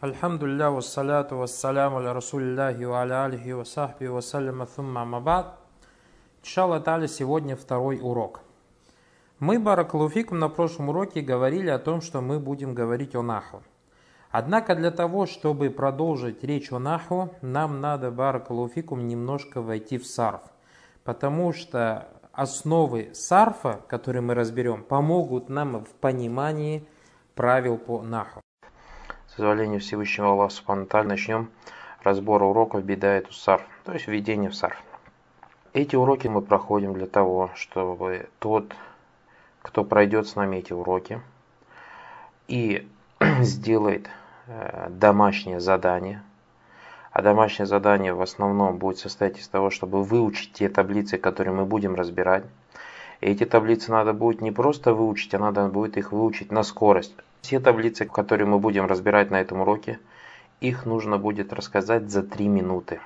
Альхамдулилля, вассаляту вассаляму аля расулиллахи ва аля алихи ва сахби ва саляма thumма мабад. Иншалла Таля, сегодня второй урок. Мы, Баракалуфикум, на прошлом уроке говорили о том, что мы будем говорить о наху. Однако для того, чтобы продолжить речь о наху, нам надо, Баракалуфикум, немножко войти в сарф. Потому что основы сарфа, которые мы разберем, помогут нам в понимании правил по наху. С позволения Всевышнего Аллаха Субхану начнем разбор уроков Бидаету Сарф, то есть введение в Сарф. Эти уроки мы проходим для того, чтобы тот, кто пройдет с нами эти уроки и сделает э, домашнее задание, а домашнее задание в основном будет состоять из того, чтобы выучить те таблицы, которые мы будем разбирать. Эти таблицы надо будет не просто выучить, а надо будет их выучить на скорость. Все таблицы, которые мы будем разбирать на этом уроке, их нужно будет рассказать за 3 минуты.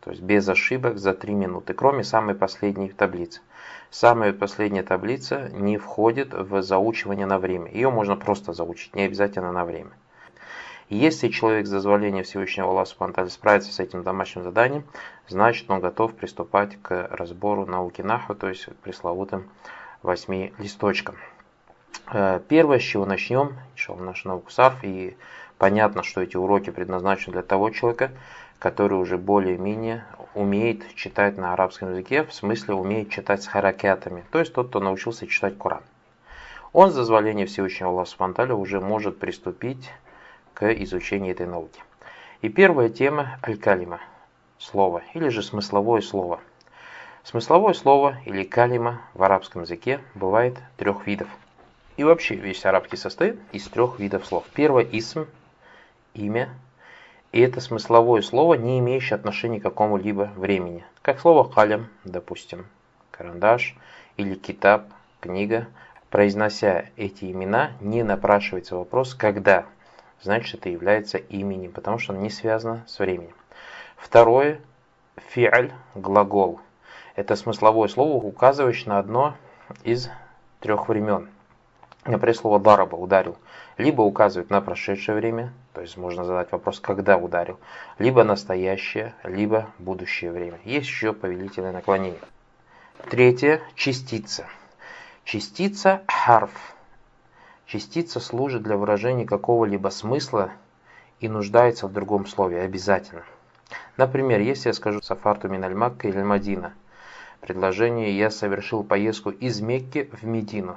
То есть без ошибок за 3 минуты, кроме самой последней таблицы. Самая последняя таблица не входит в заучивание на время. Ее можно просто заучить, не обязательно на время. Если человек с дозволения Всевышнего Аллаха Субтитры справится с этим домашним заданием, значит он готов приступать к разбору науки Наху, то есть к пресловутым восьми листочкам. Э, первое, с чего начнем, шел наш науку САРФ, и понятно, что эти уроки предназначены для того человека, который уже более-менее умеет читать на арабском языке, в смысле умеет читать с харакятами, то есть тот, кто научился читать Коран. Он с дозволения Всевышнего Аллаха Субтитры уже может приступить к изучению этой науки. И первая тема – аль-калима, слово, или же смысловое слово. Смысловое слово или калима в арабском языке бывает трех видов – и вообще весь арабский состоит из трех видов слов. Первое – исм, имя. И это смысловое слово, не имеющее отношения к какому-либо времени. Как слово калям, допустим, карандаш или китаб, книга. Произнося эти имена, не напрашивается вопрос «когда?». Значит, это является именем, потому что оно не связано с временем. Второе – фиаль, глагол. Это смысловое слово, указывающее на одно из трех времен – Например, слово «дараба» – ударил. Либо указывает на прошедшее время, то есть можно задать вопрос, когда ударил, либо настоящее, либо будущее время. Есть еще повелительное наклонение. Третье – частица. Частица – харф. Частица служит для выражения какого-либо смысла и нуждается в другом слове обязательно. Например, если я скажу «Сафарту миналь Макка или Мадина», предложение «Я совершил поездку из Мекки в Медину»,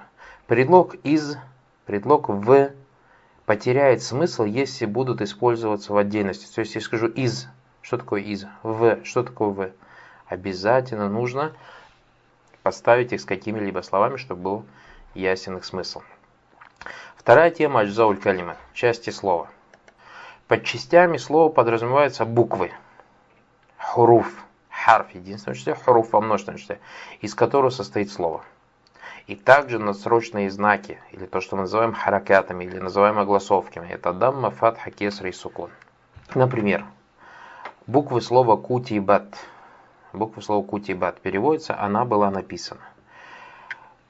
Предлог «из», предлог «в» потеряет смысл, если будут использоваться в отдельности. То есть, я скажу «из», что такое «из», «в», что такое «в». Обязательно нужно поставить их с какими-либо словами, чтобы был ясен их смысл. Вторая тема «Аджзауль калима» – части слова. Под частями слова подразумеваются буквы, хуруф, харф, единственное числе, хуруф во множественном числе, из которого состоит слово – и также надсрочные знаки, или то, что мы называем харакатами, или называем огласовками. Это дамма, фатха, кесра и сукун. Например, буквы слова кутибат. Буквы слова кутибат переводится «она была написана».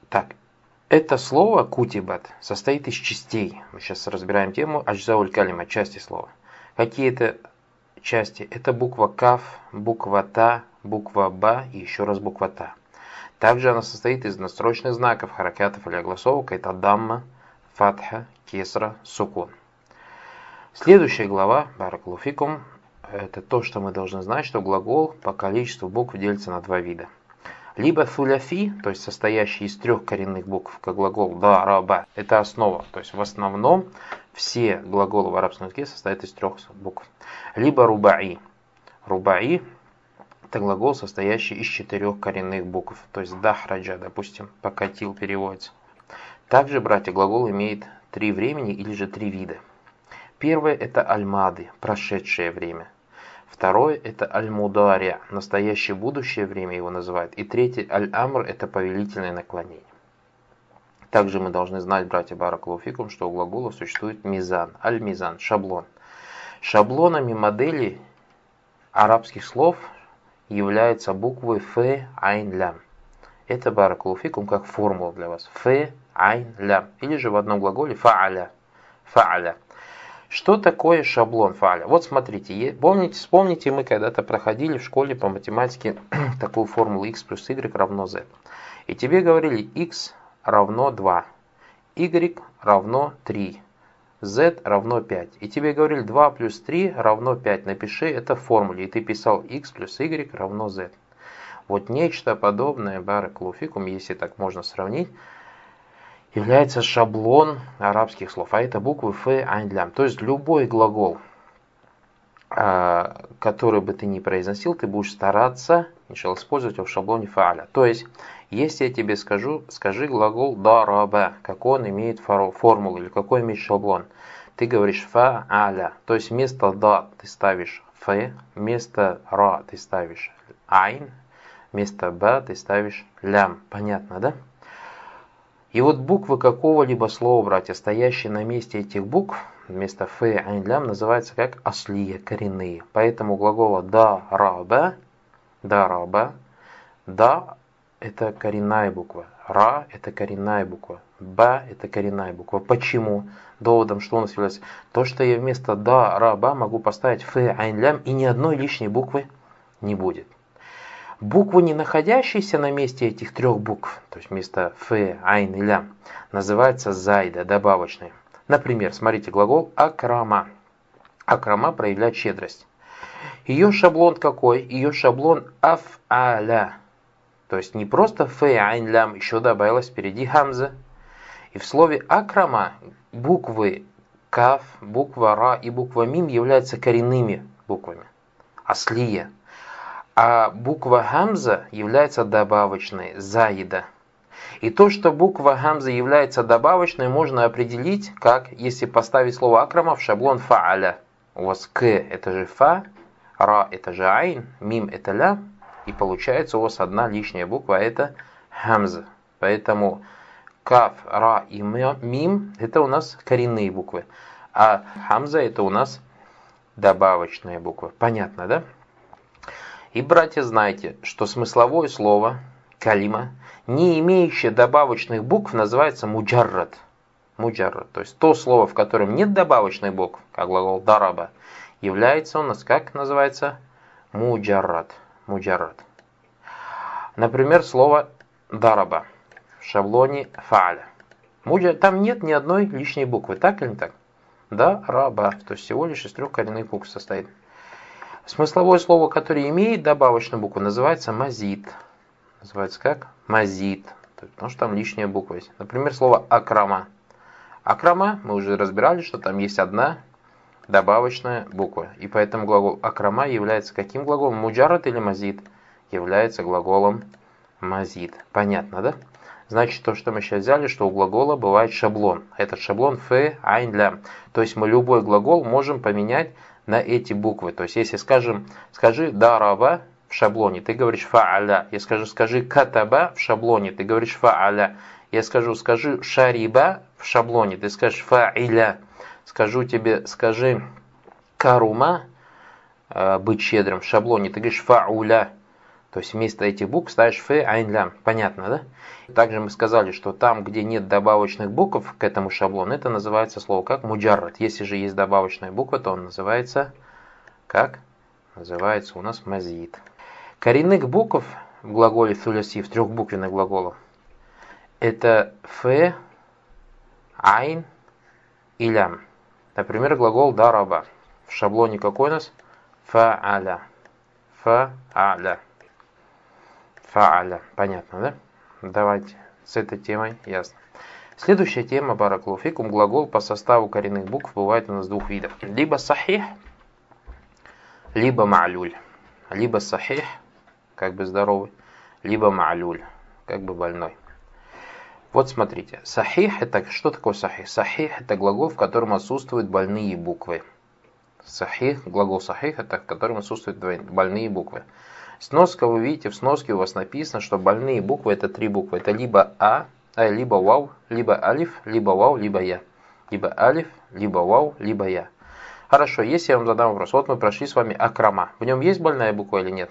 Так, это слово кутибат состоит из частей. Мы сейчас разбираем тему аджзауль калима, части слова. Какие это части? Это буква каф, буква та, буква ба и еще раз буква та. Также она состоит из настрочных знаков, харакятов или огласовок. Это дамма, фатха, кесра, сукун. Следующая глава, баракулуфикум, это то, что мы должны знать, что глагол по количеству букв делится на два вида. Либо суляфи, то есть состоящий из трех коренных букв, как глагол да, раба, это основа. То есть в основном все глаголы в арабском языке состоят из трех букв. Либо рубаи. Рубаи это глагол, состоящий из четырех коренных букв, то есть дахраджа, допустим, покатил переводится. Также, братья, глагол имеет три времени или же три вида. Первое – это альмады, прошедшее время. Второе – это аль-мудария, настоящее будущее время его называют. И третье – аль-амр – это повелительное наклонение. Также мы должны знать, братья Баракулуфикум, что у глагола существует мизан, аль-мизан, шаблон. Шаблонами модели арабских слов является буквой Ф, Айн, Лям. Это баракулуфикум как формула для вас. Ф, Айн, Лям. Или же в одном глаголе фа'аля. Фа'аля. Что такое шаблон фаля? Вот смотрите, помните, вспомните, мы когда-то проходили в школе по математике такую формулу x плюс y равно z. И тебе говорили x равно 2, y равно 3, z равно 5. И тебе говорили 2 плюс 3 равно 5. Напиши это в формуле. И ты писал x плюс y равно z. Вот нечто подобное, баракулуфикум, если так можно сравнить, является шаблон арабских слов. А это буквы ф, айн, То есть любой глагол, а, который бы ты ни произносил, ты будешь стараться, начал использовать его в шаблоне фааля. То есть, если я тебе скажу, скажи глагол дараба, какой он имеет формулу или какой имеет шаблон. Ты говоришь фааля, то есть вместо да ты ставишь ф, вместо ра ты ставишь айн, вместо б ты ставишь лям. Понятно, да? И вот буквы какого-либо слова, братья, стоящие на месте этих букв, вместо ф, айн, лям, называются как ослие, коренные. Поэтому глагола да, ра, ба, да, ра, ба, да это коренная буква. Ра – это коренная буква. Ба – это коренная буква. Почему? Доводом, что у нас является? То, что я вместо да, ра, ба могу поставить ф, айн, лям, и ни одной лишней буквы не будет. Буквы, не находящиеся на месте этих трех букв, то есть вместо ф, айн и лям, называются зайда, добавочные. Например, смотрите глагол акрама. Акрама проявляет щедрость. Ее шаблон какой? Ее шаблон аф-аля. То есть не просто фэ, айн, лям, еще добавилась впереди хамза. И в слове акрама буквы каф, буква ра и буква мим являются коренными буквами. Аслия. А буква хамза является добавочной, заида. И то, что буква хамза является добавочной, можно определить, как если поставить слово акрама в шаблон фааля. У вас к это же фа, ра это же айн, мим это ля, и получается у вас одна лишняя буква, это хамза. Поэтому каф, ра и мим это у нас коренные буквы. А хамза это у нас добавочная буква. Понятно, да? И, братья, знайте, что смысловое слово калима, не имеющее добавочных букв, называется муджаррат. Муджаррат, то есть то слово, в котором нет добавочных букв, как глагол дараба, является у нас, как называется, муджаррат муджаррад. Например, слово дараба в шаблоне фааля. Там нет ни одной лишней буквы, так или не так? Да, раба, то есть всего лишь из трех коренных букв состоит. Смысловое слово, которое имеет добавочную букву, называется мазит. Называется как? Мазит. Потому что там лишняя буква есть. Например, слово акрама. Акрама, мы уже разбирали, что там есть одна добавочная буква. И поэтому глагол акрама является каким глаголом? Муджарат или мазид? Является глаголом мазид. Понятно, да? Значит, то, что мы сейчас взяли, что у глагола бывает шаблон. Этот шаблон фе, айн, лям. То есть мы любой глагол можем поменять на эти буквы. То есть если скажем, скажи дараба в шаблоне, ты говоришь фа'аля. Я скажу, скажи катаба в шаблоне, ты говоришь фа'аля. Я скажу, скажи шариба в шаблоне, ты скажешь фа'iля скажу тебе, скажи карума, э, быть щедрым, в шаблоне, ты говоришь фауля, то есть вместо этих букв ставишь фе, айн, лям. Понятно, да? Также мы сказали, что там, где нет добавочных букв к этому шаблону, это называется слово как муджаррат. Если же есть добавочная буква, то он называется как? Называется у нас мазид. Коренных букв в глаголе суляси, в трехбуквенных глаголах, это фе, айн и лям. Например, глагол дараба. В шаблоне какой у нас? Фа'аля. Фа'аля. Фа'аля. Понятно, да? Давайте с этой темой ясно. Следующая тема бараклуфикум. Глагол по составу коренных букв бывает у нас двух видов. Либо сахих, либо ма'люль. Либо сахих, как бы здоровый, либо ма'люль, как бы больной. Вот смотрите, сахих это что такое сахих? Сахих это глагол, в котором отсутствуют больные буквы. Сахих, глагол сахих это в котором отсутствуют больные буквы. Сноска вы видите, в сноске у вас написано, что больные буквы это три буквы. Это либо А, а либо Вау, либо Алиф, либо Вау, либо Я. Либо Алиф, либо Вау, либо Я. Хорошо, если я вам задам вопрос. Вот мы прошли с вами Акрама. В нем есть больная буква или нет?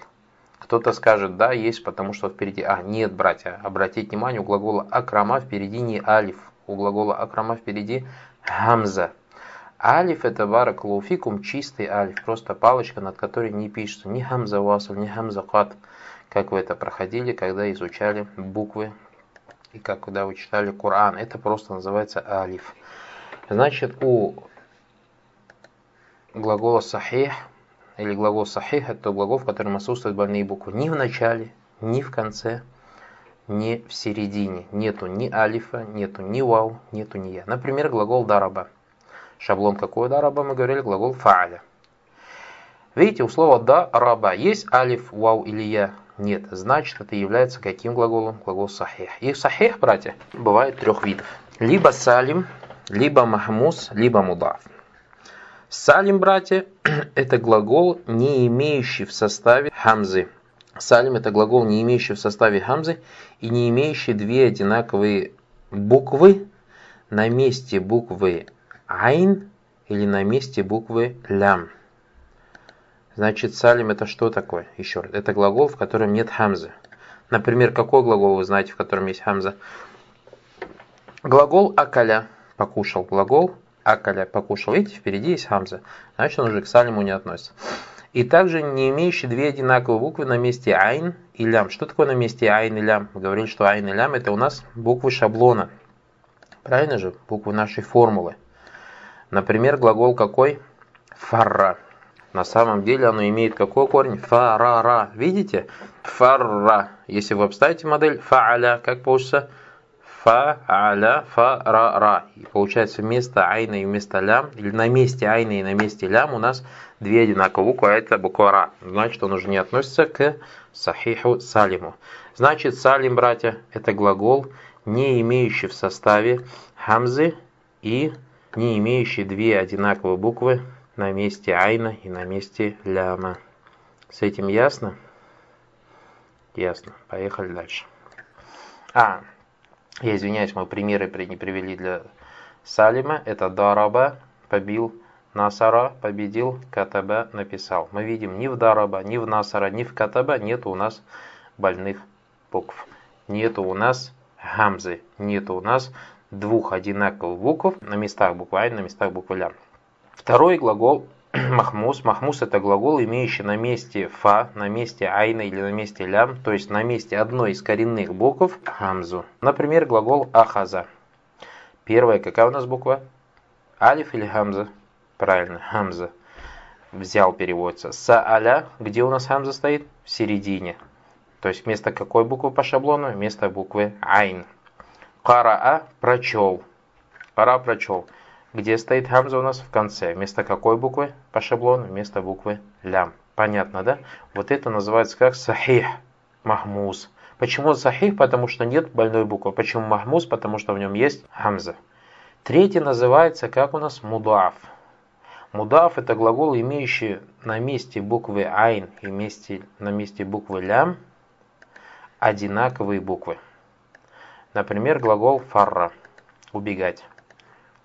Кто-то скажет, да, есть, потому что впереди... А, нет, братья, обратите внимание, у глагола акрама впереди не алиф. У глагола акрама впереди хамза. Алиф это баракалуфикум, чистый алиф, просто палочка, над которой не пишется ни хамза васл, ни хамза кат, как вы это проходили, когда изучали буквы и как когда вы читали Коран. Это просто называется алиф. Значит, у глагола сахих или глагол сахих это глагол, в котором отсутствуют больные буквы ни в начале, ни в конце, ни в середине. Нету ни алифа, нету ни вау, нету ни я. Например, глагол дараба. Шаблон какой дараба? Мы говорили глагол фааля. Видите, у слова да раба есть алиф, вау или я? Нет. Значит, это является каким глаголом? Глагол сахих. И сахих, братья, бывает трех видов. Либо салим, либо махмус, либо мудаф. Салим, братья, это глагол, не имеющий в составе хамзы. Салим это глагол, не имеющий в составе хамзы и не имеющий две одинаковые буквы на месте буквы айн или на месте буквы лям. Значит, салим это что такое? Еще раз. Это глагол, в котором нет хамзы. Например, какой глагол вы знаете, в котором есть хамза? Глагол акаля покушал. Глагол акаля покушал. Видите, впереди есть хамза. Значит, он уже к салиму не относится. И также не имеющий две одинаковые буквы на месте айн и лям. Что такое на месте айн и лям? Мы говорили, что айн и лям это у нас буквы шаблона. Правильно же? Буквы нашей формулы. Например, глагол какой? Фарра. На самом деле оно имеет какой корень? Фарара. Видите? Фарра. Если вы обставите модель фааля, как получится? Фааля, фарара. И получается вместо айна и вместо лям, или на месте айна и на месте лям у нас две одинаковые буквы, а это буква ра. Значит, он уже не относится к сахиху салиму. Значит, салим, братья, это глагол, не имеющий в составе хамзы и не имеющий две одинаковые буквы на месте айна и на месте ляма. С этим ясно? Ясно. Поехали дальше. А, я извиняюсь, мы примеры не привели для Салима. Это Дараба побил Насара, победил, Катаба написал. Мы видим ни в Дараба, ни в Насара, ни в Катаба нету у нас больных букв. Нету у нас гамзы, нету у нас двух одинаковых букв на местах буквы Айн, на местах буквы. Второй глагол махмус. Махмус это глагол, имеющий на месте фа, на месте айна или на месте лям, то есть на месте одной из коренных букв хамзу. Например, глагол ахаза. Первая какая у нас буква? Алиф или хамза? Правильно, хамза. Взял переводится. Сааля, где у нас хамза стоит? В середине. То есть вместо какой буквы по шаблону? Вместо буквы айн. Караа прочел. Кара прочел. Где стоит хамза у нас? В конце. Вместо какой буквы по шаблону? Вместо буквы лям. Понятно, да? Вот это называется как сахих, махмуз. Почему сахих? Потому что нет больной буквы. Почему махмуз? Потому что в нем есть хамза. Третий называется как у нас мудаф. Мудаф это глагол, имеющий на месте буквы айн и вместе, на месте буквы лям одинаковые буквы. Например, глагол фарра – убегать.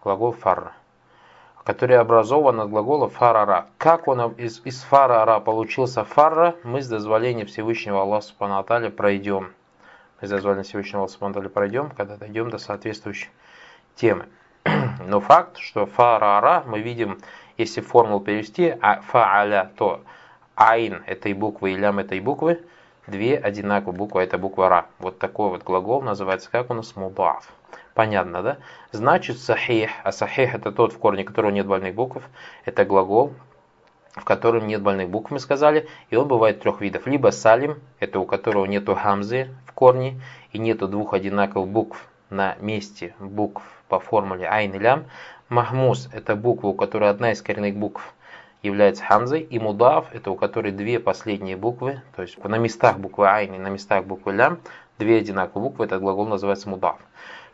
Глагол фарра, который образован от глагола фарара. Как он из, из фарара получился фарра, мы с дозволения Всевышнего Аллаха Субхану пройдем. Мы с дозволения Всевышнего Аллаха Субхану пройдем, когда дойдем до соответствующей темы. Но факт, что фарара мы видим, если формулу перевести, а фааля, то айн этой буквы и лям этой буквы – две одинаковые буквы, это буква Ра. Вот такой вот глагол называется, как у нас мудаф. Понятно, да? Значит, сахих, а сахих это тот, в корне которого нет больных букв, это глагол, в котором нет больных букв, мы сказали, и он бывает трех видов. Либо салим, это у которого нету хамзы в корне, и нету двух одинаковых букв на месте букв по формуле айн и лям. Махмус – это буква, у которой одна из коренных букв является хамзой, и мудав, это у которой две последние буквы, то есть на местах буквы айн и на местах буквы лям, две одинаковые буквы, этот глагол называется мудав.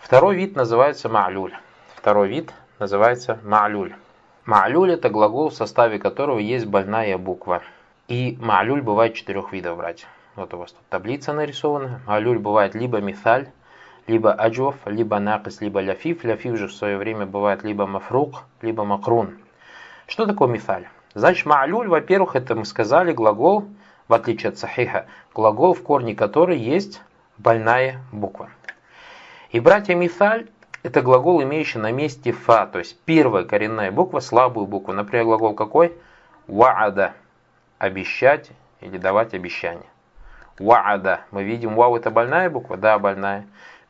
Второй вид называется ма'люль. Второй вид называется ма'люль. Ма'люль это глагол, в составе которого есть больная буква. И ма'люль бывает четырех видов, братья. Вот у вас тут таблица нарисована. Ма'люль бывает либо мithаль, либо аджвов, либо накис, либо ляфиф. Ляфиф же в свое время бывает либо мафрук, либо макрун. Что такое мithаль? Значит, ма'люль, во-первых, это мы сказали глагол, в отличие от сахиха, глагол, в корне которой есть больная буква. И братья Мисаль, Это глагол, имеющий на месте фа, то есть первая коренная буква, слабую букву. Например, глагол какой? Ваада. Обещать или давать обещание. Ваада. Мы видим, вау это больная буква? Да, больная.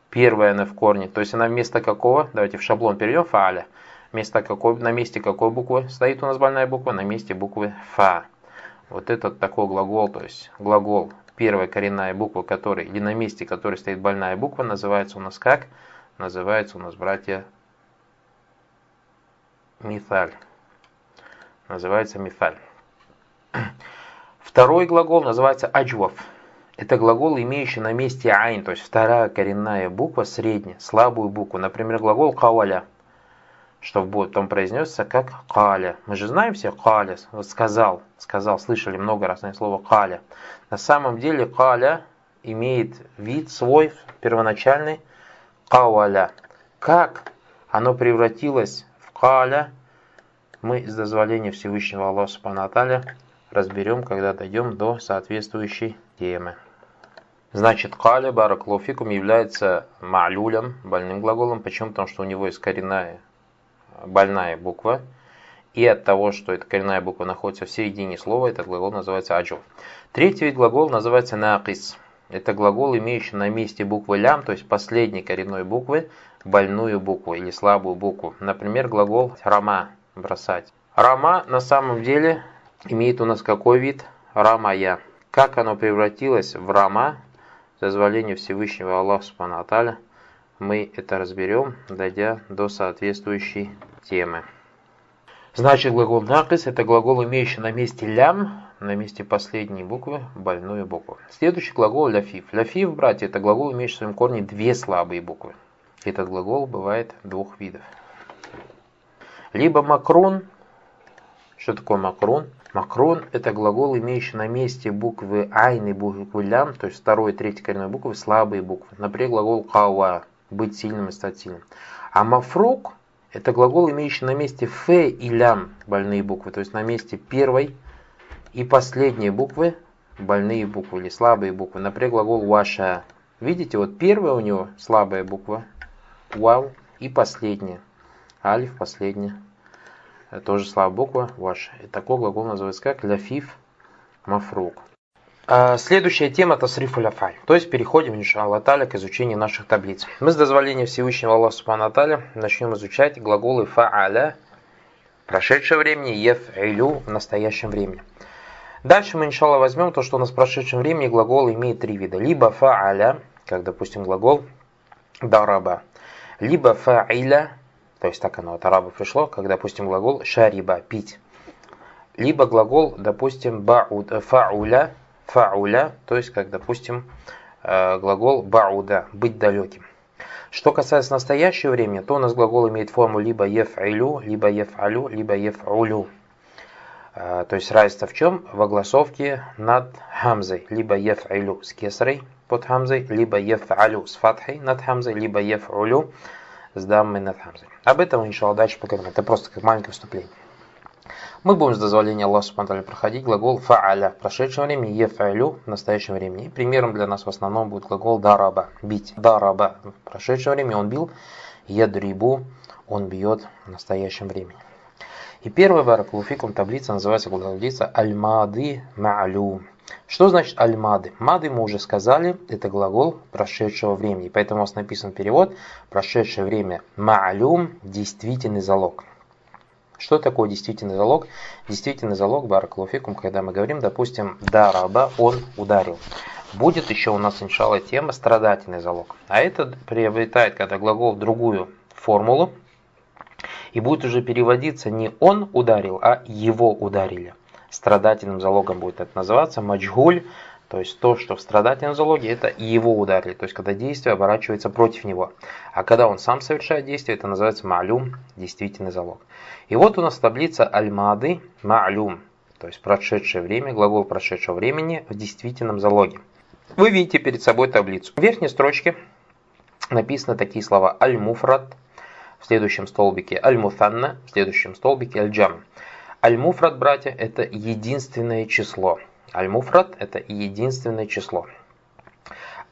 Первая она в корне. То есть она вместо какого? Давайте в шаблон перейдем. Фааля. Вместо какой, на месте какой буквы стоит у нас больная буква? На месте буквы фа. Вот этот такой глагол, то есть глагол, первая коренная буква, который, или на месте которой стоит больная буква, называется у нас как? называется у нас, братья, мифаль. Называется мифаль. Второй глагол называется аджвав. Это глагол, имеющий на месте айн, то есть вторая коренная буква, средняя, слабую букву. Например, глагол каваля, что будет потом произнесся как каля. Мы же знаем все каля, вот сказал, сказал, слышали много раз на слово каля. На самом деле каля имеет вид свой первоначальный, кауаля. Как оно превратилось в каля, мы с дозволения Всевышнего Аллаха Субхану разберем, когда дойдем до соответствующей темы. Значит, каля бараклофикум является ма'люлем, больным глаголом. Почему? Потому что у него есть коренная больная буква. И от того, что эта коренная буква находится в середине слова, этот глагол называется аджу. Третий вид глагола называется нaqis. Это глагол, имеющий на месте буквы лям, то есть последней коренной буквы, больную букву или слабую букву. Например, глагол рама – бросать. Рама на самом деле имеет у нас какой вид? Рамая. Как оно превратилось в рама, с дозволения Всевышнего Аллаха Субхану мы это разберем, дойдя до соответствующей темы. Значит, глагол накис – это глагол, имеющий на месте лям, на месте последней буквы больную букву. Следующий глагол ляфив. Ляфив, братья, это глагол, имеющий в своем корне две слабые буквы. Этот глагол бывает двух видов. Либо макрон. Что такое макрон? Макрон – это глагол, имеющий на месте буквы айн буквы лям, то есть второй и третьей коренной буквы, слабые буквы. Например, глагол кауа – быть сильным и стать сильным. А мафрук – это глагол, имеющий на месте фе и лям больные буквы, то есть на месте первой и последние буквы, больные буквы или слабые буквы. Например, глагол ваша. Видите, вот первая у него слабая буква, вау, и последняя, альф, последняя. Тоже слабая буква, ваша. И такой глагол называется как ляфиф мафрук. А, следующая тема – это срифуляфаль. То есть переходим, иншаллах таля, к изучению наших таблиц. Мы с дозволения Всевышнего Аллаха Субхану начнем изучать глаголы фааля, прошедшее времени, еф'илю в настоящем времени. Дальше мы, иншаллах, возьмем то, что у нас в прошедшем времени глагол имеет три вида. Либо фааля, как, допустим, глагол дараба. Либо фаиля, то есть так оно от араба пришло, как, допустим, глагол шариба, пить. Либо глагол, допустим, бауд, фауля, фауля, то есть, как, допустим, э, глагол бауда, быть далеким. Что касается настоящего времени, то у нас глагол имеет форму либо еф'илю, либо еф'алю, либо еф'улю. А, то есть разница в чем? В огласовке над хамзой. Либо еф'илю с кесарой под хамзой, либо еф'алю с фатхой над хамзой, либо еф'улю с даммой над хамзой. Об этом, иншаллах, дальше поговорим. Это просто как маленькое вступление. Мы будем с дозволения Аллаха Субтитры проходить глагол фааля в прошедшем времени, ефалю в настоящем времени. Примером для нас в основном будет глагол дараба, бить. Дараба в прошедшем времени он бил, ядрибу он бьет в настоящем времени. И первая баракулуфикум таблица называется глаголица аль-мады. Что значит аль-мады? Мады мы уже сказали, это глагол прошедшего времени. Поэтому у нас написан перевод прошедшее время ма'люм действительный залог. Что такое действительный залог? Действительный залог, баракулуфикум, когда мы говорим, допустим, дараба, он ударил. Будет еще у нас, иншалла, тема страдательный залог. А это приобретает, когда глагол другую формулу, и будет уже переводиться не он ударил, а его ударили. Страдательным залогом будет это называться маджгуль, то есть то, что в страдательном залоге, это его ударили, то есть когда действие оборачивается против него. А когда он сам совершает действие, это называется ма'люм, действительный залог. И вот у нас таблица аль-мады ма'люм, то есть прошедшее время, глагол прошедшего времени в действительном залоге. Вы видите перед собой таблицу. В верхней строчке написаны такие слова аль-муфрат, в следующем столбике аль-муфанна, в следующем столбике аль-джам. Аль-муфрат, братья, это единственное число. Аль-муфрат это единственное число.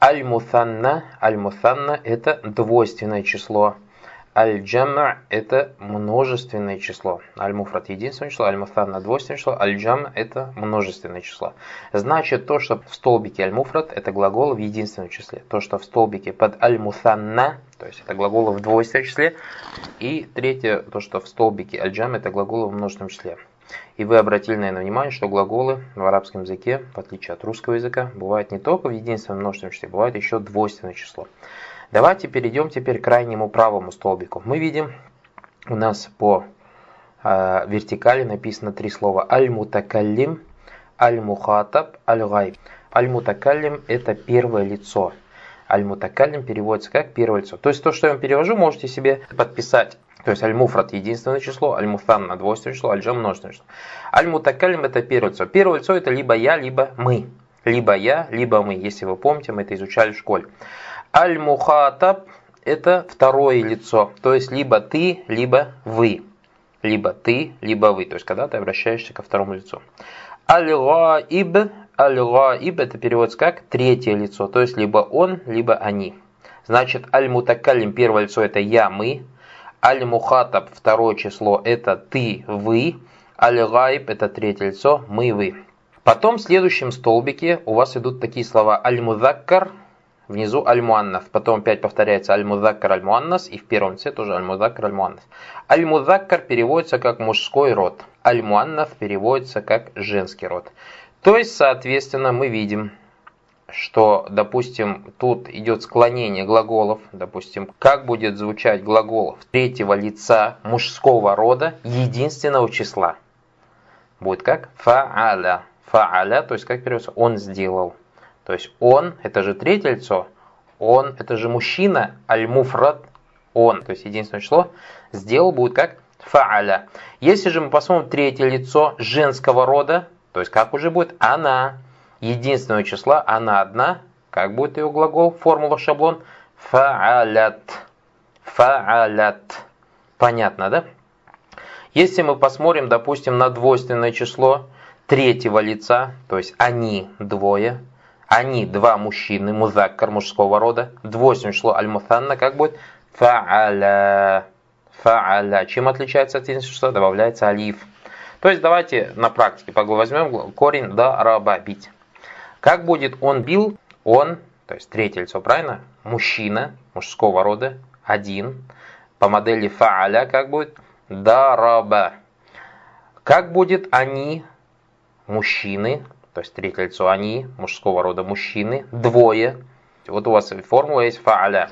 Аль-муфанна, аль-муфанна это двойственное число. Аль-джам' это множественное число. Аль-муфрат единственное число, аль-муфанна двойственное число, аль-джам' это множественное число. Значит, то, что в столбике аль-муфрат, это глагол в единственном числе. То, что в столбике под аль-муфанна, то есть это глагол в двойственном числе. И третье, то, что в столбике аль-джам' это глагол в множественном числе. И вы обратили, наверное, внимание, что глаголы в арабском языке, в отличие от русского языка, бывают не только в единственном множественном числе, бывает еще двойственное число. Давайте перейдем теперь к крайнему правому столбику. Мы видим, у нас по э, вертикали написано три слова «аль-мутакаллим», «аль-мухатаб», «аль-гайб». «Аль-мутакаллим» – это первое лицо. «Аль-мутакаллим» переводится как первое лицо. То есть то, что я вам перевожу, можете себе подписать. То есть аль-муфрат – единственное число, аль-муфанна – двойственное число, аль-джам – множественное число. Аль-мутакаллим – это первое лицо. Первое лицо – это либо я, либо мы. Либо я, либо мы. Если вы помните, мы это изучали в школе. Аль-Мухатаб – это второе лицо, то есть либо ты, либо вы. Либо ты, либо вы, то есть когда ты обращаешься ко второму лицу. Аль-Гаиб, Аль-Гаиб – это переводится как третье лицо, то есть либо он, либо они. Значит, Аль-Мутакалим – первое лицо – это я, мы. Аль-Мухатаб – второе число – это ты, вы. Аль-Гаиб – это третье лицо – мы, вы. Потом в следующем столбике у вас идут такие слова Аль-Мудаккар – Внизу аль-муаннас. Потом опять повторяется аль-мудаккар аль-муаннас. И в первом лице тоже аль-мудаккар аль-муаннас. Аль-мудаккар переводится как мужской род. Аль-муаннас переводится как женский род. То есть, соответственно, мы видим, что, допустим, тут идет склонение глаголов, допустим, как будет звучать глагол третьего лица мужского рода единственного числа. Будет как фа'аля. Фа'аля, то есть как переводится, он сделал. То есть он, это же третье лицо, он, это же мужчина, аль-муфрад, он, то есть единственное число, сделал будет как фа'аля. Если же мы посмотрим третье лицо женского рода, то есть как уже будет она, единственного числа, она одна, как будет ее глагол, формула, шаблон, фа'алят, фа'алят. Понятно, да? Если мы посмотрим, допустим, на двойственное число третьего лица, то есть они двое, они два мужчины, музаккар мужского рода, двойственное число аль-мутанна, как будет фа'аля. Фа'аля. Чем отличается от единственного числа? Добавляется алиф. То есть давайте на практике возьмем корень да раба бить. Как будет он бил? Он, то есть третье лицо, правильно? Мужчина мужского рода, один. По модели фа'аля как будет? Дараба. Как будет они, мужчины, то есть третье лицо они, мужского рода мужчины, двое. Вот у вас формула есть фа'аля.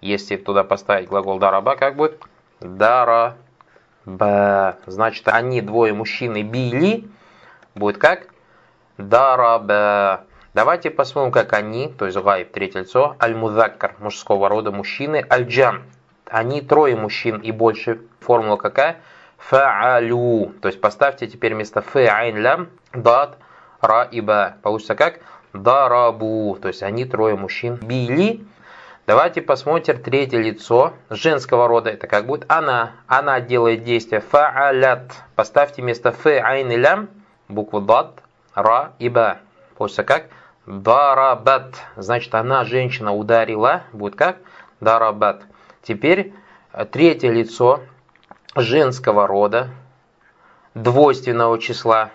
Если туда поставить глагол дараба, как будет? Дара Б. Значит, они двое мужчины били. Будет как? Дараба. Давайте посмотрим, как они, то есть гайб, третье лицо, аль-мудаккар, мужского рода мужчины, аль-джам. Они трое мужчин и больше. Формула какая? Фа'алю. То есть поставьте теперь вместо фэ айн лям дат ра и ба. Получится как? Дарабу. То есть они трое мужчин били. Давайте посмотрим третье лицо женского рода. Это как будет она. Она делает действие фа'алят. Поставьте вместо фэ айн лям букву дат, ра и ба. Получится как? Дарабат. Значит, она, женщина, ударила. Будет как? Дарабат. Теперь э, третье лицо женского рода, двойственного числа.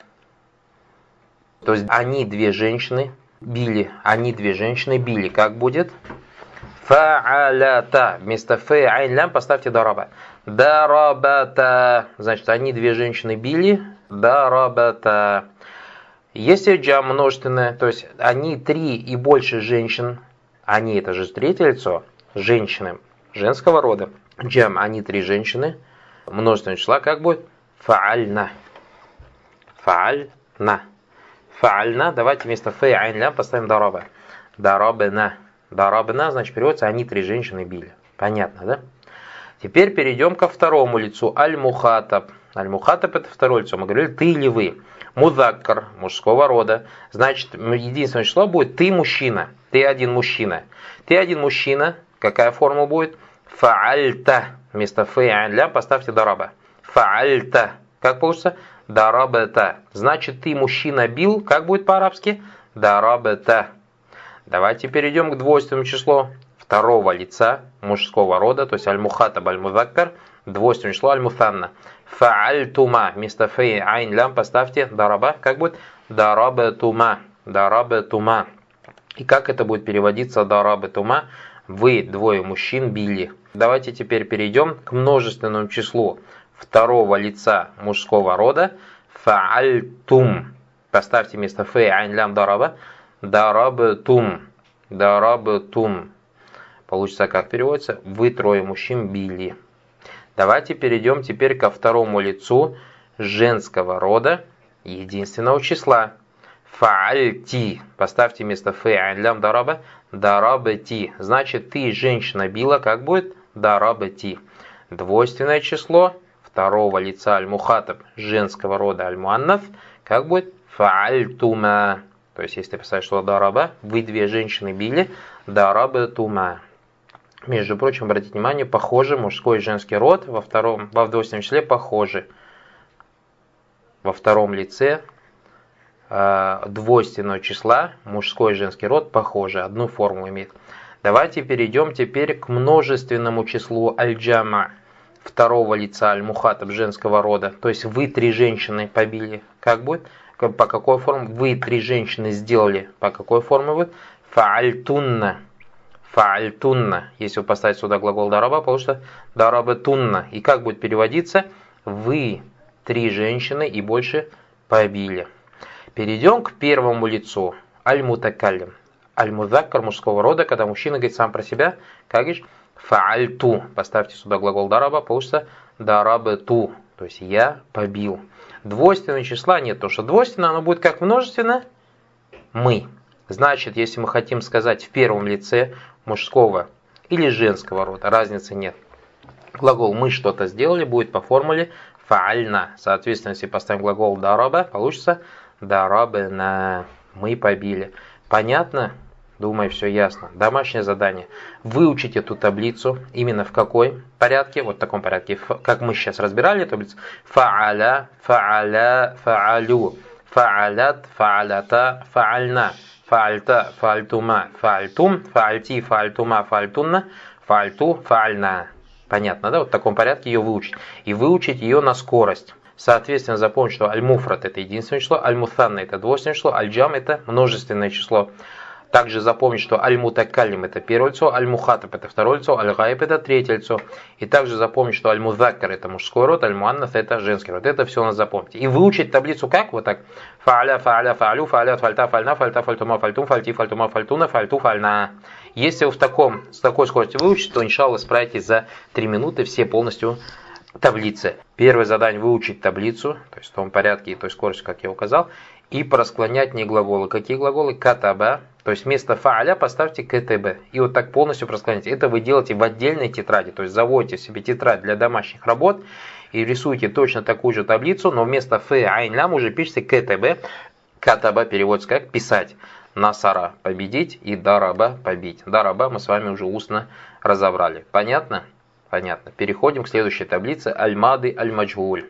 То есть они две женщины били, они две женщины били. Как будет? Фа'алята. Вместо фэ айн лям поставьте дараба. Дарабата. Значит, они две женщины били. Дарабата. Если джам множественное, то есть они три и больше женщин, они это же третье лицо, женщины женского рода. Джам, они три женщины, множественное числа, как будет? Фа'альна. Фа'альна. Фа'альна, давайте вместо лям поставим дараба. Дарабна. Дарабна, значит, переводится, они три женщины били. Понятно, да? Теперь перейдем ко второму лицу. Аль-Мухатаб. Аль-Мухатаб это второе лицо. Мы говорили, ты или вы. Мудаккар, мужского рода. Значит, единственное число будет ты мужчина. Ты один мужчина. Ты один мужчина. Какая форма будет? Фаальта. Вместо фа'ля поставьте дараба. Фаальта. Как получится? Дарабета. Значит, ты мужчина бил. Как будет по-арабски? Дарабета. Давайте перейдем к двойственному числу. второго лица мужского рода, то есть аль-мухатаб аль-мудаккар, двойственное число аль-мутанна. Фаальтума. Вместо фей айн лям поставьте дараба. Как будет? Дарабатума. Дарабатума. И как это будет переводиться дарабатума? Вы, двое мужчин, били. Давайте теперь перейдем к множественному числу второго лица мужского рода. Фаальтум. Поставьте вместо фей айн лям дараба. Дарабатум. Дарабатум. Получится как переводится? Вы трое мужчин били. Давайте перейдем теперь ко второму лицу женского рода единственного числа. Фаальти. Поставьте вместо фэ лям дараба дарабати. Значит, ты, женщина, била, как будет? Дарабати. Двойственное число второго лица аль-мухатаб женского рода аль-муаннаф, как будет? Фаальтума. То есть, если писать, что дараба, вы две женщины били, дарабатума. Между прочим, обратите внимание, похожи мужской и женский род во втором, во двойственном числе похожи. Во втором лице э, двойственного числа мужской и женский род похожи, одну форму имеют. Давайте перейдем теперь к множественному числу аль-джама второго лица аль-мухатаб женского рода. То есть вы три женщины побили. Как будет? По какой форме? Вы три женщины сделали. По какой форме будет? Фаальтунна фаальтунна. Если вы поставить сюда глагол дараба, получится дарабатунна. И как будет переводиться? Вы три женщины и больше побили. Перейдем к первому лицу. Аль-мутакаллим. Аль-мудаккар мужского рода, когда мужчина говорит сам про себя, как говоришь, фаальту. Поставьте сюда глагол дараба, получится дарабату. То есть я побил. Двойственного числа нет, потому что двойственное оно будет как множественно мы. Значит, если мы хотим сказать в первом лице мужского или женского рода, разницы нет. Глагол «мы что-то сделали» будет по формуле «фаальна». Соответственно, если поставим глагол «дараба», получится «дарабна». Мы побили. Понятно? Думаю, все ясно. Домашнее задание. Выучить эту таблицу именно в какой порядке? Вот в таком порядке, как мы сейчас разбирали таблицу. Фа'аля, фа'аля, фа'алю, фа'алят, фа'алята, фа'альна фаальта, фаальтума, фаальтум, фаальти, фаальтума, фаальтунна, фаальту, фаальна. Понятно, да? Вот в таком порядке ее выучить. И выучить ее на скорость. Соответственно, запомнить, что аль-муфрат это единственное число, аль-мутанна это двойственное число, аль-джам это множественное число. Также запомнить, что аль-мутакаллим это первое лицо, аль-мухатаб это второе лицо, аль-гайб это третье лицо. И также запомнить, что аль-мудаккар это мужской род, аль-муаннас это женский род. Это все у нас запомните. И выучить таблицу как? Вот так. Фааля, фааля, фаалю, фааля, фальта, фальна, фальта, фальтума, фальтум, фальти, фальтума, фальтуна, фальту, фальна. Если вы в таком, с такой скоростью выучите, то, иншалла, справитесь за 3 минуты все полностью таблицы. Первое задание выучить таблицу, то есть в том порядке и той скорости, как я указал, и просклонять не глаголы. Какие глаголы? Катаба, то есть вместо фааля поставьте КТБ. И вот так полностью просклоняйте. Это вы делаете в отдельной тетради. То есть заводите себе тетрадь для домашних работ и рисуете точно такую же таблицу, но вместо Ф, Айн, Лям уже пишите КТБ. КТБ переводится как писать. Насара – победить и Дараба – побить. Дараба мы с вами уже устно разобрали. Понятно? Понятно. Переходим к следующей таблице. Альмады Аль-Маджгуль.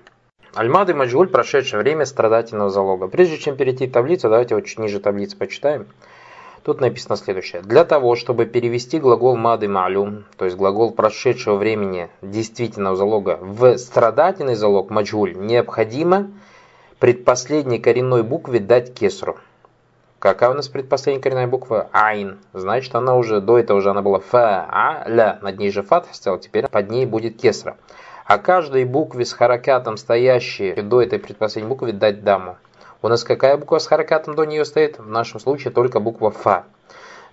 Альмады Маджгуль – прошедшее время страдательного залога. Прежде чем перейти в таблицу, давайте вот чуть ниже таблицы почитаем. Тут написано следующее. Для того, чтобы перевести глагол мады малюм, то есть глагол прошедшего времени действительного залога, в страдательный залог маджгуль, необходимо предпоследней коренной букве дать кесру. Какая у нас предпоследняя коренная буква? Айн. Значит, она уже, до этого уже она была фа, а, ля. Над ней же фат стоял, теперь под ней будет кесра. А каждой букве с харакатом, стоящей до этой предпоследней буквы, дать даму. У нас какая буква с харакатом до нее стоит? В нашем случае только буква Фа.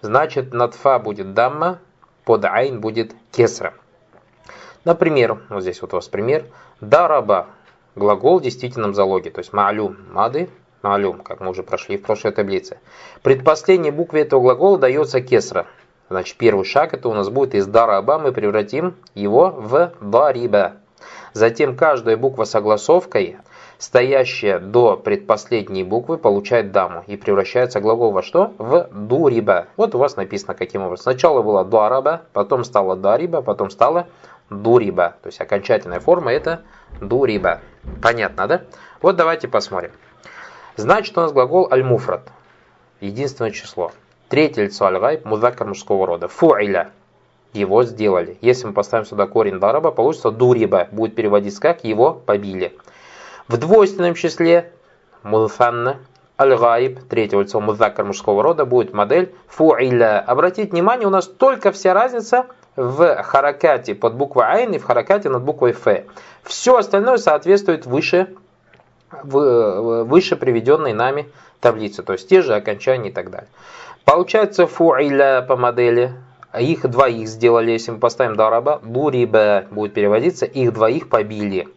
Значит, над Фа будет дамма, под Айн будет кесра. Например, вот здесь вот у вас пример. Дараба. Глагол в действительном залоге. То есть маалюм. Мады. Маалюм, как мы уже прошли в прошлой таблице. Предпоследней букве этого глагола дается кесра. Значит, первый шаг это у нас будет из дараба мы превратим его в дариба. Затем каждая буква согласовкой стоящая до предпоследней буквы получает даму и превращается глагол во что? В дуриба. Вот у вас написано каким образом. Сначала было дуараба, потом стало дариба, потом стало дуриба. То есть окончательная форма это дуриба. Понятно, да? Вот давайте посмотрим. Значит у нас глагол аль-муфрат. Единственное число. Третье лицо аль-гайб, мудакар мужского рода. Фуиля. его сделали. Если мы поставим сюда корень дараба, получится дуриба, будет переводиться как его побили. В двойственном числе мудфанна, аль-гайб, третьего лицо мудзакар мужского рода, будет модель фуиля. Обратите внимание, у нас только вся разница в харакате под буквой айн и в харакате над буквой ф. Все остальное соответствует выше, выше приведенной нами таблице, то есть те же окончания и так далее. Получается фуиля по модели, их двоих сделали, если мы поставим дараба, буриба будет переводиться, их двоих побили.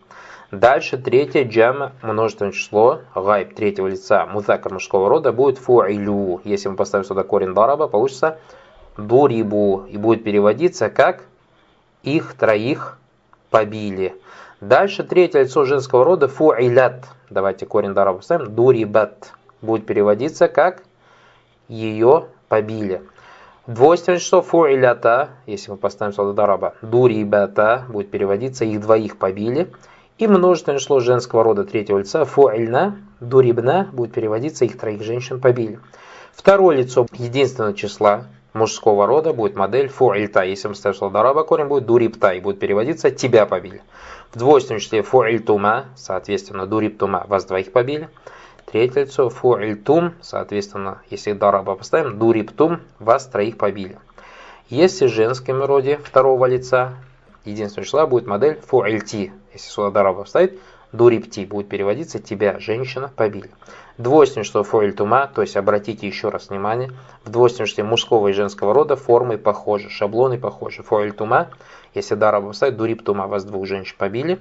Дальше третье джама, множественное число, гайб третьего лица, музакар мужского рода, будет фуилю. Если мы поставим сюда корень дараба, получится дурибу. И будет переводиться как их троих побили. Дальше третье лицо женского рода фуилят. Давайте корень дараба поставим. Дурибат. Будет переводиться как ее побили. Двойственное число фуилята, если мы поставим сюда дараба, дурибата, будет переводиться их двоих побили. И множественное число женского рода третьего лица фуильна, дурибна будет переводиться их троих женщин побили. Второе лицо единственного числа мужского рода будет модель фуильта. Если мы ставим слово дараба, корень будет дурибта и будет переводиться тебя побили. В двойственном числе фуильтума, соответственно, дуриптума, вас двоих побили. Третье лицо фуильтум, соответственно, если дараба поставим, дуриптум, вас троих побили. Если в женском роде второго лица единственного числа будет модель фуильти, если сюда дараба вставить, дурипти будет переводиться «тебя, женщина, побили». Двойственное число фоэль тума, то есть обратите еще раз внимание, в двойственном числе мужского и женского рода формы похожи, шаблоны похожи. Фоэль тума, если дараба вставить, дурип тума, вас двух женщин побили.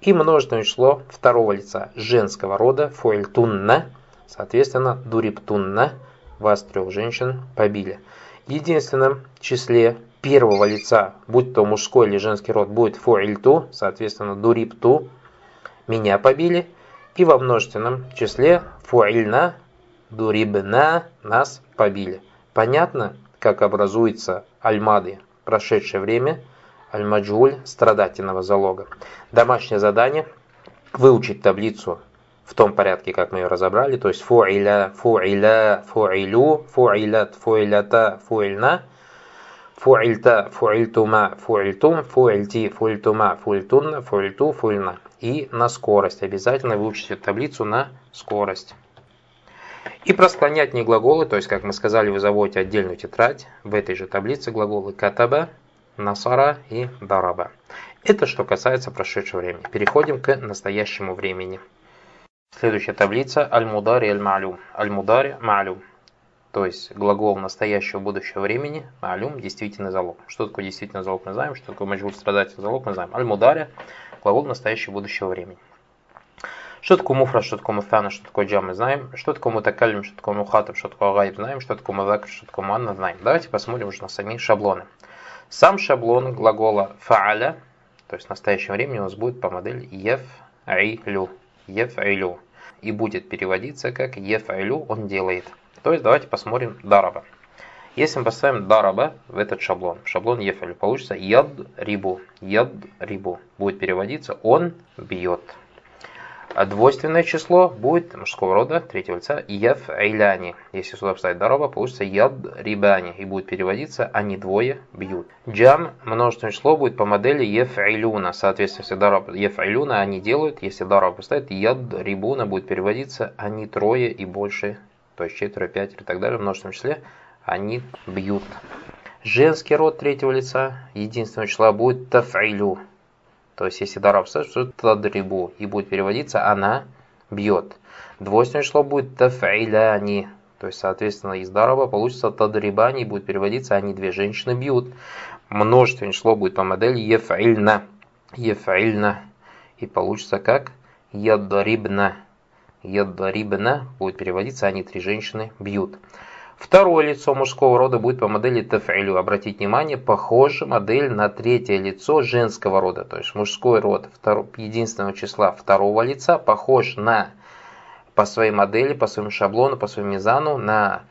И множественное число второго лица женского рода, фоэль тунна, соответственно, дурип тунна, вас трех женщин побили. В единственном числе первого лица, будь то мужской или женский род, будет фуильту, соответственно, дурипту, меня побили. И во множественном числе фуильна, дурибна, нас побили. Понятно, как образуется альмады прошедшее время, альмаджуль страдательного залога. Домашнее задание – выучить таблицу в том порядке, как мы ее разобрали, то есть фуиля, фуиля, фуилю, фуилят, фуилята, фуильна – фуильта, фуильтума, фуильтум, фуильти, фуильтума, фуильтунна, фуильту, фуильна. И на скорость. Обязательно выучите таблицу на скорость. И про склонятные глаголы, то есть, как мы сказали, вы заводите отдельную тетрадь. В этой же таблице глаголы катаба, насара и дараба. Это что касается прошедшего времени. Переходим к настоящему времени. Следующая таблица аль-мудари аль-ма'люм. Аль-мудари ма'люм то есть глагол настоящего будущего времени, алюм, действительный залог. Что такое действительный залог, мы знаем, что такое маджгуль страдательный залог, мы знаем. Аль-мударя, глагол настоящего будущего времени. Что такое муфра, что такое муфтана, что такое джам, мы знаем. Что такое мутакалим, что такое мухатаб, что такое гайб, знаем. Что такое мазакр, что такое манна, знаем. Давайте посмотрим уже на сами шаблоны. Сам шаблон глагола фааля, то есть в настоящем времени у нас будет по модели еф-айлю. Еф-айлю. И будет переводиться как еф-айлю он делает. То есть давайте посмотрим дараба. Если мы поставим дараба в этот шаблон, шаблон ефель, получится яд рибу. Яд рибу. Будет переводиться он бьет. А двойственное число будет мужского рода, третьего лица, еф айляни. Если сюда поставить дараба, получится яд рибани. И будет переводиться они двое бьют. Джам, множественное число, будет по модели еф айлюна. Соответственно, если дараб еф айлюна они делают, если дараба поставить яд рибуна, будет переводиться они трое и больше то есть четверо, пятеро и так далее в множественном числе, они бьют. Женский род третьего лица единственного числа будет тафилю. То есть, если дараб ставит, что это тадрибу. И будет переводиться она бьет. Двойственное число будет тафиляни. То есть, соответственно, из дараба получится тадрибани и будет переводиться они две женщины бьют. Множественное число будет по модели ефильна. Ефильна. И получится как ядрибна. Яддарибна будет переводиться «они три женщины бьют». Второе лицо мужского рода будет по модели тафилю. Обратите внимание, похожа модель на третье лицо женского рода. То есть мужской род единственного числа второго лица похож на по своей модели, по своему шаблону, по своему мизану на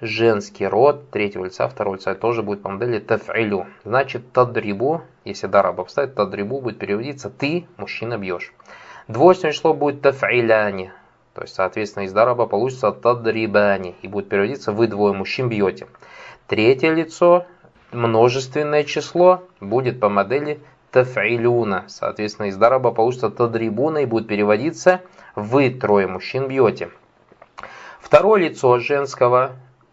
женский род третьего лица, второго лица тоже будет по модели тафилю. Значит, тадрибу, если дараб обставить, тадрибу будет переводиться «ты, мужчина, бьешь». Двойственное число будет тафиляни, то есть, соответственно, из дараба получится тадрибани и будет переводиться «вы двое мужчин бьете». Третье лицо множественное число будет по модели тафилюна. Соответственно, из дараба получится тадрибуна и будет переводиться «вы трое мужчин бьете». Второе лицо женского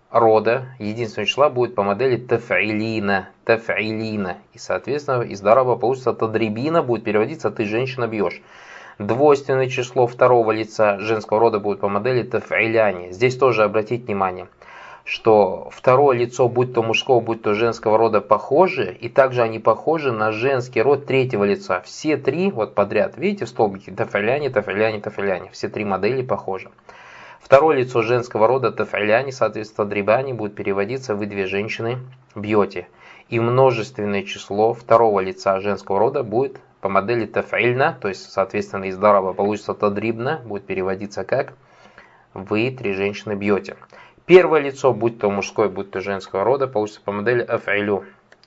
рода единственного числа будет по модели тафилина, тафилина. И, соответственно, из дараба получится тадрибина, будет переводиться «ты женщина бьешь». Двойственное число второго лица женского рода будет по модели тафиляни. Здесь тоже обратить внимание – что второе лицо, будь то мужского, будь то женского рода, похожи, и также они похожи на женский род третьего лица. Все три вот подряд, видите, в столбике, тафаляне, тафаляне, тафаляне, все три модели похожи. Второе лицо женского рода тафаляне, соответственно, дрибани, будет переводиться «вы две женщины бьете». И множественное число второго лица женского рода будет по модели тафильна, то есть, соответственно, из дараба получится тадрибна, будет переводиться как «вы три женщины бьете». Первое лицо, будь то мужское, будь то женского рода, получится по модели аф'илю.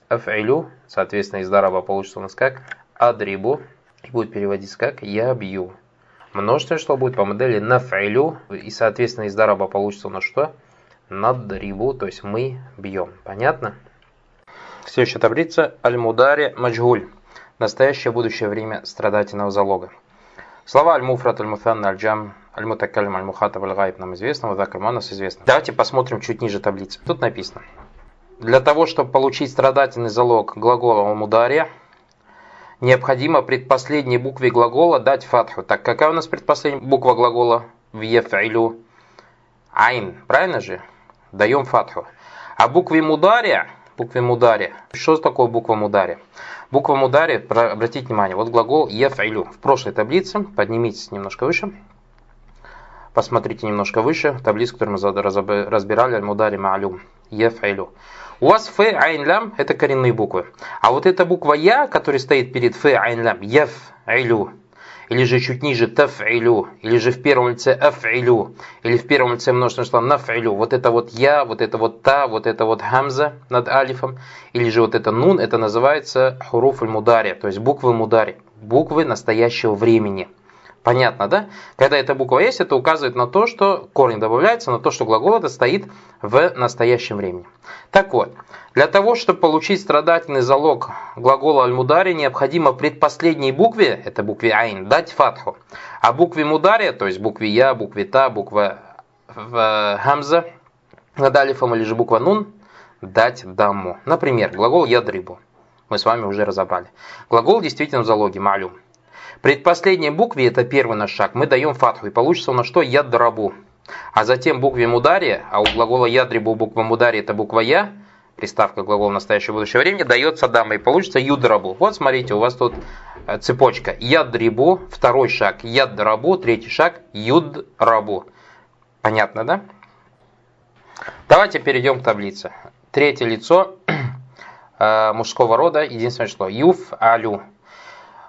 Аф'илю, соответственно, из дараба получится у нас как адрибу, и будет переводиться как я бью. Множественное число будет по модели наф'илю, и, соответственно, из дараба получится у нас что? Надрибу, то есть мы бьем. Понятно? Следующая таблица. Аль-Мудари Маджгуль. Настоящее будущее время страдательного залога. Слова Аль-Муфрат, Аль-Муфанна, Аль-Джам, Аль-Мутакалим, Аль-Мухатаб, Аль-Гайб нам известно, Вадакр Манас известно. Давайте посмотрим чуть ниже таблицы. Тут написано. Для того, чтобы получить страдательный залог глагола мудария, необходимо предпоследней букве глагола дать фатху. Так, какая у нас предпоследняя буква глагола в ефилю? Айн, правильно же? Даем фатху. А букве мудария, букве мудария, что такое буква мудария? Буква мудари, обратите внимание, вот глагол ефилю. В прошлой таблице, поднимитесь немножко выше, Посмотрите немножко выше, таблицу, которую мы разбирали, аль-мудари ма'алюм, еф'илю. У вас ф, айн, лям – это коренные буквы. А вот эта буква я, которая стоит перед ф, айн, лям, еф'илю, или же чуть ниже таф'илю, или же в первом лице аф'илю, или в первом лице множественное число наф'илю. Вот это вот я, вот это вот та, вот это вот хамза над алифом, или же вот это нун, это называется хуруф мудари, то есть буквы мудари, буквы настоящего времени – Понятно, да? Когда эта буква есть, это указывает на то, что корень добавляется, на то, что глагол это стоит в настоящем времени. Так вот, для того, чтобы получить страдательный залог глагола аль-мудари, необходимо предпоследней букве, это букве айн, дать фатху. А букве мудари, то есть букве я, букве та, буква в хамза, над алифом или же буква нун, дать дамму. Например, глагол ядрибу. Мы с вами уже разобрали. Глагол действительно в залоге, малюм. Предпоследней букве, это первый наш шаг, мы даем фатху, и получится у нас что? Ядрабу. А затем букве мудари, а у глагола ядрибу буква мудари это буква я, приставка глагола настоящего будущего времени, дается дама, и получится юдрабу. Вот смотрите, у вас тут э, цепочка. Ядрибу, второй шаг, ядрабу, третий шаг, юдрабу. Понятно, да? Давайте перейдем к таблице. Третье лицо э, мужского рода, единственное число. Юф алю.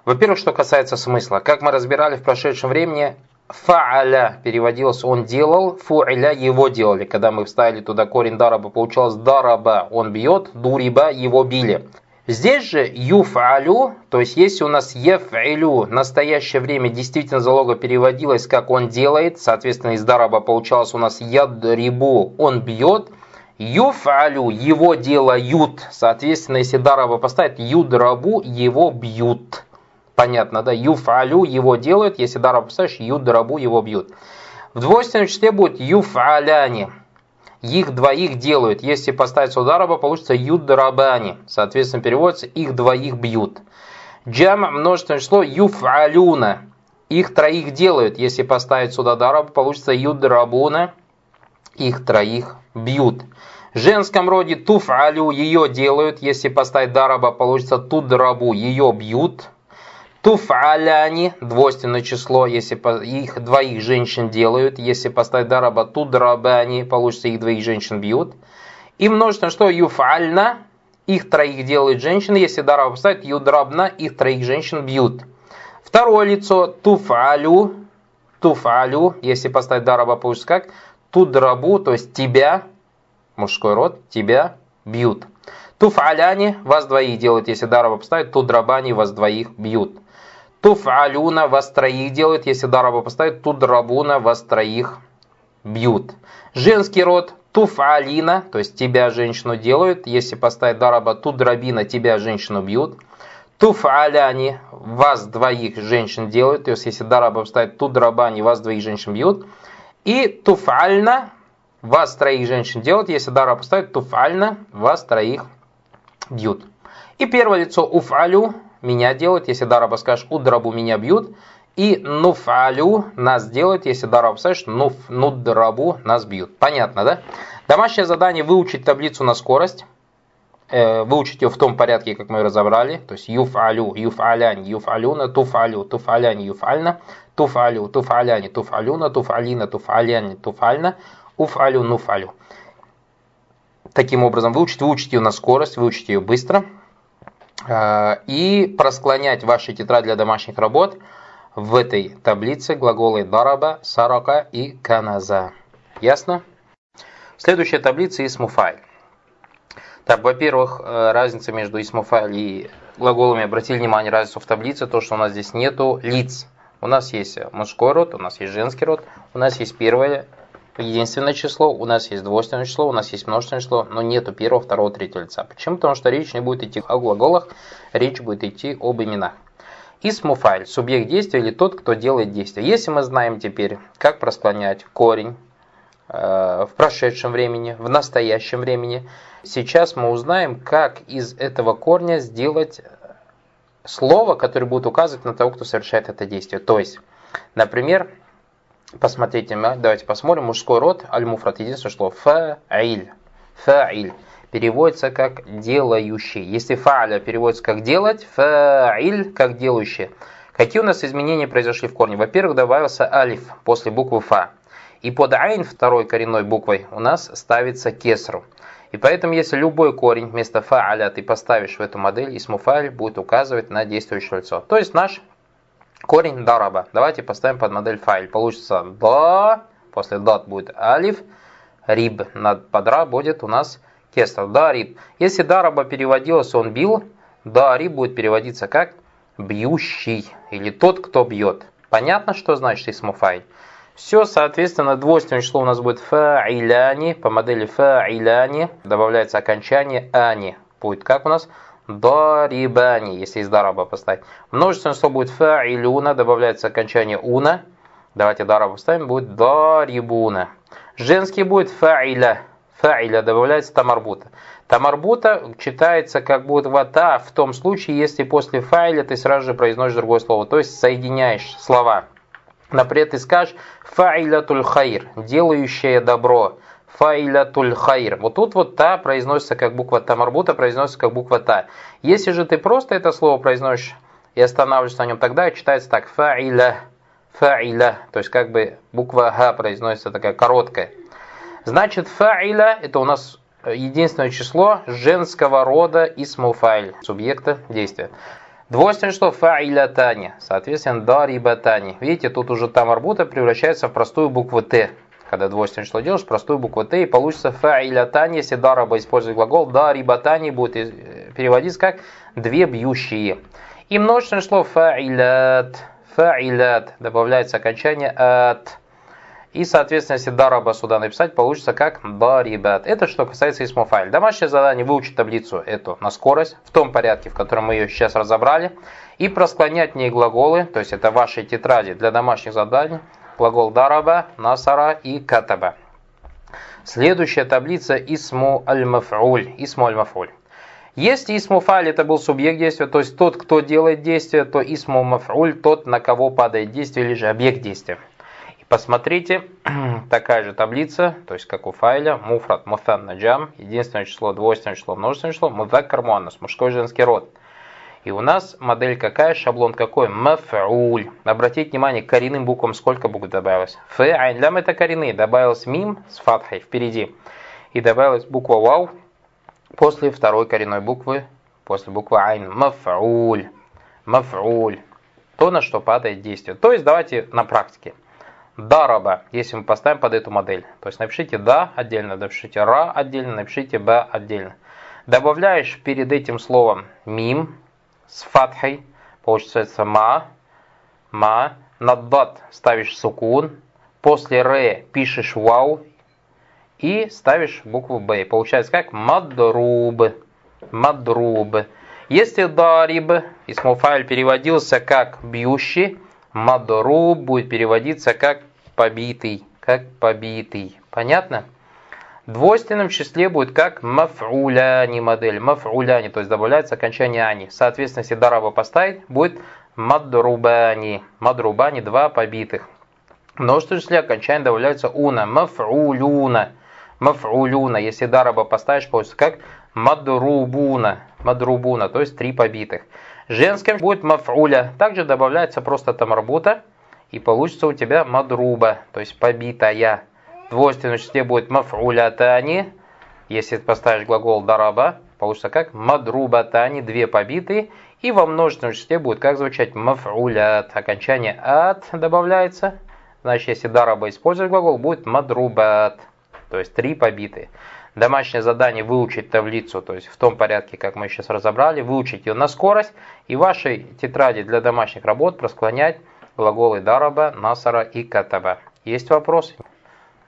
Во-первых, что касается смысла. Как мы разбирали в прошедшем времени, фааля переводилось «он делал», фуиля «его делали». Когда мы вставили туда корень дараба, получалось «дараба» «он бьет», «дуриба» «его били». Здесь же юфалю, то есть если у нас ефилю настоящее время действительно залога переводилось как он делает, соответственно из дараба получалось у нас ядрибу он бьет, юфалю его делают, соответственно если дараба поставить юдрабу его бьют. Понятно, да? Юфалю его делают, если дараб поставишь, юдрабу его бьют. В двойственном числе будет юфаляни. Их двоих делают. Если поставить сюда дараба, получится юдрабани. Соответственно, переводится их двоих бьют. Джам множественное число юфалюна. Их троих делают. Если поставить сюда дараба, получится юдрабуна. Их троих бьют. В женском роде туфалю ее делают. Если поставить дараба, получится тудрабу ее бьют. Туфаляни, двойственное число, если их двоих женщин делают, если поставить дараба тудрабани, получится их двоих женщин бьют. И множественное что юфальна, их троих делают женщины, если дараба поставить юдрабна, их троих женщин бьют. Второе лицо туфалю, туфалю, если поставить дараба, получится как тудрабу, то есть тебя, мужской род, тебя бьют. Туфаляни, вас двоих делают, если дараба поставить, тудрабани, вас двоих бьют. Туфалюна вас троих делают, если дараба поставить, тудрабуна вас троих бьют. Женский род туфалина, то есть тебя женщину делают, если поставить дараба тудрабина, тебя женщину бьют, туфаляни, вас двоих женщин делают, то есть если дараба вставить тудрабани, вас двоих женщин бьют, и туфальна, вас троих женщин делают, если дараба поставить туфальна, вас троих бьют. И первое лицо уфалю, меня делают, если дараба скажешь удрабу, меня бьют, и нуфалю нас делают, если дараб скажешь нуф, нудрабу нас бьют. Понятно, да? Домашнее задание выучить таблицу на скорость. Э, выучить ее в том порядке, как мы ее разобрали. То есть юфалю, юфалянь, юфалюна, туфалю, туфалянь, юфальна, туфалю, туфаляни, туфалюна, туфалина, туфаляни, туфальна, уфалю, нуфалю. Таким образом, выучить, выучить ее на скорость, выучить ее быстро. Э, и просклонять ваши тетради для домашних работ – в этой таблице глаголы дараба, сарака и каназа. Ясно? Следующая таблица исмуфайль. Так, во-первых, э, разница между исмуфайль и глаголами, обратили внимание, разницу в таблице, то, что у нас здесь нету лиц. У нас есть мужской род, у нас есть женский род, у нас есть первое единственное число, у нас есть двойственное число, у нас есть множественное число, но нету первого, второго, третьего лица. Почему? Потому что речь не будет идти о глаголах, речь будет идти об именах. Исмуфайль – субъект действия или тот, кто делает действие. Если мы знаем теперь, как просклонять корень э, в прошедшем времени, в настоящем времени, сейчас мы узнаем, как из этого корня сделать слово, которое будет указывать на того, кто совершает это действие. То есть, например, посмотрите, давайте посмотрим, мужской род, аль-муфрат, единственное слово, фа'иль, фа'иль переводится как делающий. Если фа'ля переводится как делать, фа'иль как делающий. Какие у нас изменения произошли в корне? Во-первых, добавился алиф после буквы фа. И под айн второй коренной буквой у нас ставится кесру. И поэтому, если любой корень вместо фа'аля ты поставишь в эту модель, исмуфаль будет указывать на действующее лицо. То есть наш корень дараба. Давайте поставим под модель файль. Получится да, после дат будет алиф, риб над подра будет у нас кесар, дариб. Если дараба переводилось, он бил, дариб будет переводиться как бьющий или тот, кто бьет. Понятно, что значит исмуфай? Все, соответственно, двойственное число у нас будет фа'iляни, по модели фа'iляни, добавляется окончание ани. Будет как у нас? Дарибани, если из дараба поставить. Множественное число будет фа'илюна, добавляется окончание уна. Давайте дараба поставим, будет дарибуна. Женский будет фа'iля, фа'iля добавляется тамарбута. Тамарбута читается как будто вата в том случае, если после фа'iля ты сразу же произносишь другое слово, то есть соединяешь слова. Например, ты скажешь фа'илятуль хайр, делающее добро. Фа'илятуль хайр. Вот тут вот та произносится как буква тамарбута, произносится как буква та. Если же ты просто это слово произносишь и останавливаешься на нем, тогда читается так фа'iля, фа'iля, то есть как бы буква га произносится такая короткая. Значит, фа'iля это у нас единственное число женского рода исмуфайль, субъекта действия. Двойственное число фа'илятани, соответственно, дарибатани. Видите, тут уже там арбута превращается в простую букву Т. Когда двойственное число делаешь, простую букву Т, и получится фа'илятани, если дараба использует глагол, дарибатани будет переводиться как две бьющие. И множественное число фа'илят, фа'илят, добавляется окончание от и, соответственно, если дараба сюда написать, получится как дарибат. Это что касается исмуфайль. Домашнее задание выучить таблицу эту на скорость, в том порядке, в котором мы ее сейчас разобрали, и просклонять в ней глаголы, то есть это ваши тетради для домашних заданий, глагол дараба, насара и катаба. Следующая таблица исму аль-маф'уль. Исму аль-маф'уль. Если исму фаль это был субъект действия, то есть тот, кто делает действие, то исму маф'уль тот, на кого падает действие или же объект действия. Посмотрите, такая же таблица, то есть как у файля, муфрат, муфан, наджам, единственное число, двойственное число, множественное число, мудаккар, муаннас, мужской и женский род. И у нас модель какая, шаблон какой? Маф'уль. Обратите внимание, к коренным буквам сколько букв добавилось? Ф, айн, лям это коренные. Добавилось мим с фатхой впереди. И добавилась буква вау после второй коренной буквы, после буквы айн. Маф'уль. Маф'уль. То, на что падает действие. То есть давайте на практике дараба, если мы поставим под эту модель. То есть напишите да отдельно, напишите ра отдельно, напишите б отдельно. Добавляешь перед этим словом мим с фатхой, получается ма, ма, над дат ставишь сукун, после ре пишешь вау, и ставишь букву Б. Получается как мадруб. Мадруб. Если дариб, исмуфайль переводился как бьющий, мадруб будет переводиться как побитый. Как побитый. Понятно? В двойственном числе будет как маф'уляни модель. Маф'уляни, то есть добавляется окончание ани. Соответственно, если дараба поставить, будет мадрубани. Мадрубани, два побитых. В множественном числе окончание добавляется уна. Маф'улюна. Маф'улюна. Если дараба поставишь, получится как мадрубуна. Мадрубуна, то есть три побитых. Женским будет маф'уля. Также добавляется просто тамарбута. И получится у тебя мадруба, то есть побитая. Двойственном числе будет маф'улятани. Если поставишь глагол дараба, получится как мадрубатани, две побитые. И во множественном числе будет как звучать маф'улят. Окончание ат добавляется. Значит, если дараба использовать глагол, будет мадрубат. То есть три побитые. Домашнее задание выучить таблицу, то есть в том порядке, как мы сейчас разобрали, выучить ее на скорость и в вашей тетради для домашних работ просклонять глаголы дараба, насара и катаба. Есть вопросы?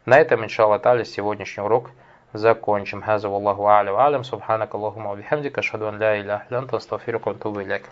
На этом, иншаллах, таля, сегодняшний урок закончим. Хаза Аллаху алю алям, субханак Аллахума бихамдика, шаду ля иляха лянта, астафирука, антубу иляка.